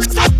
Stop.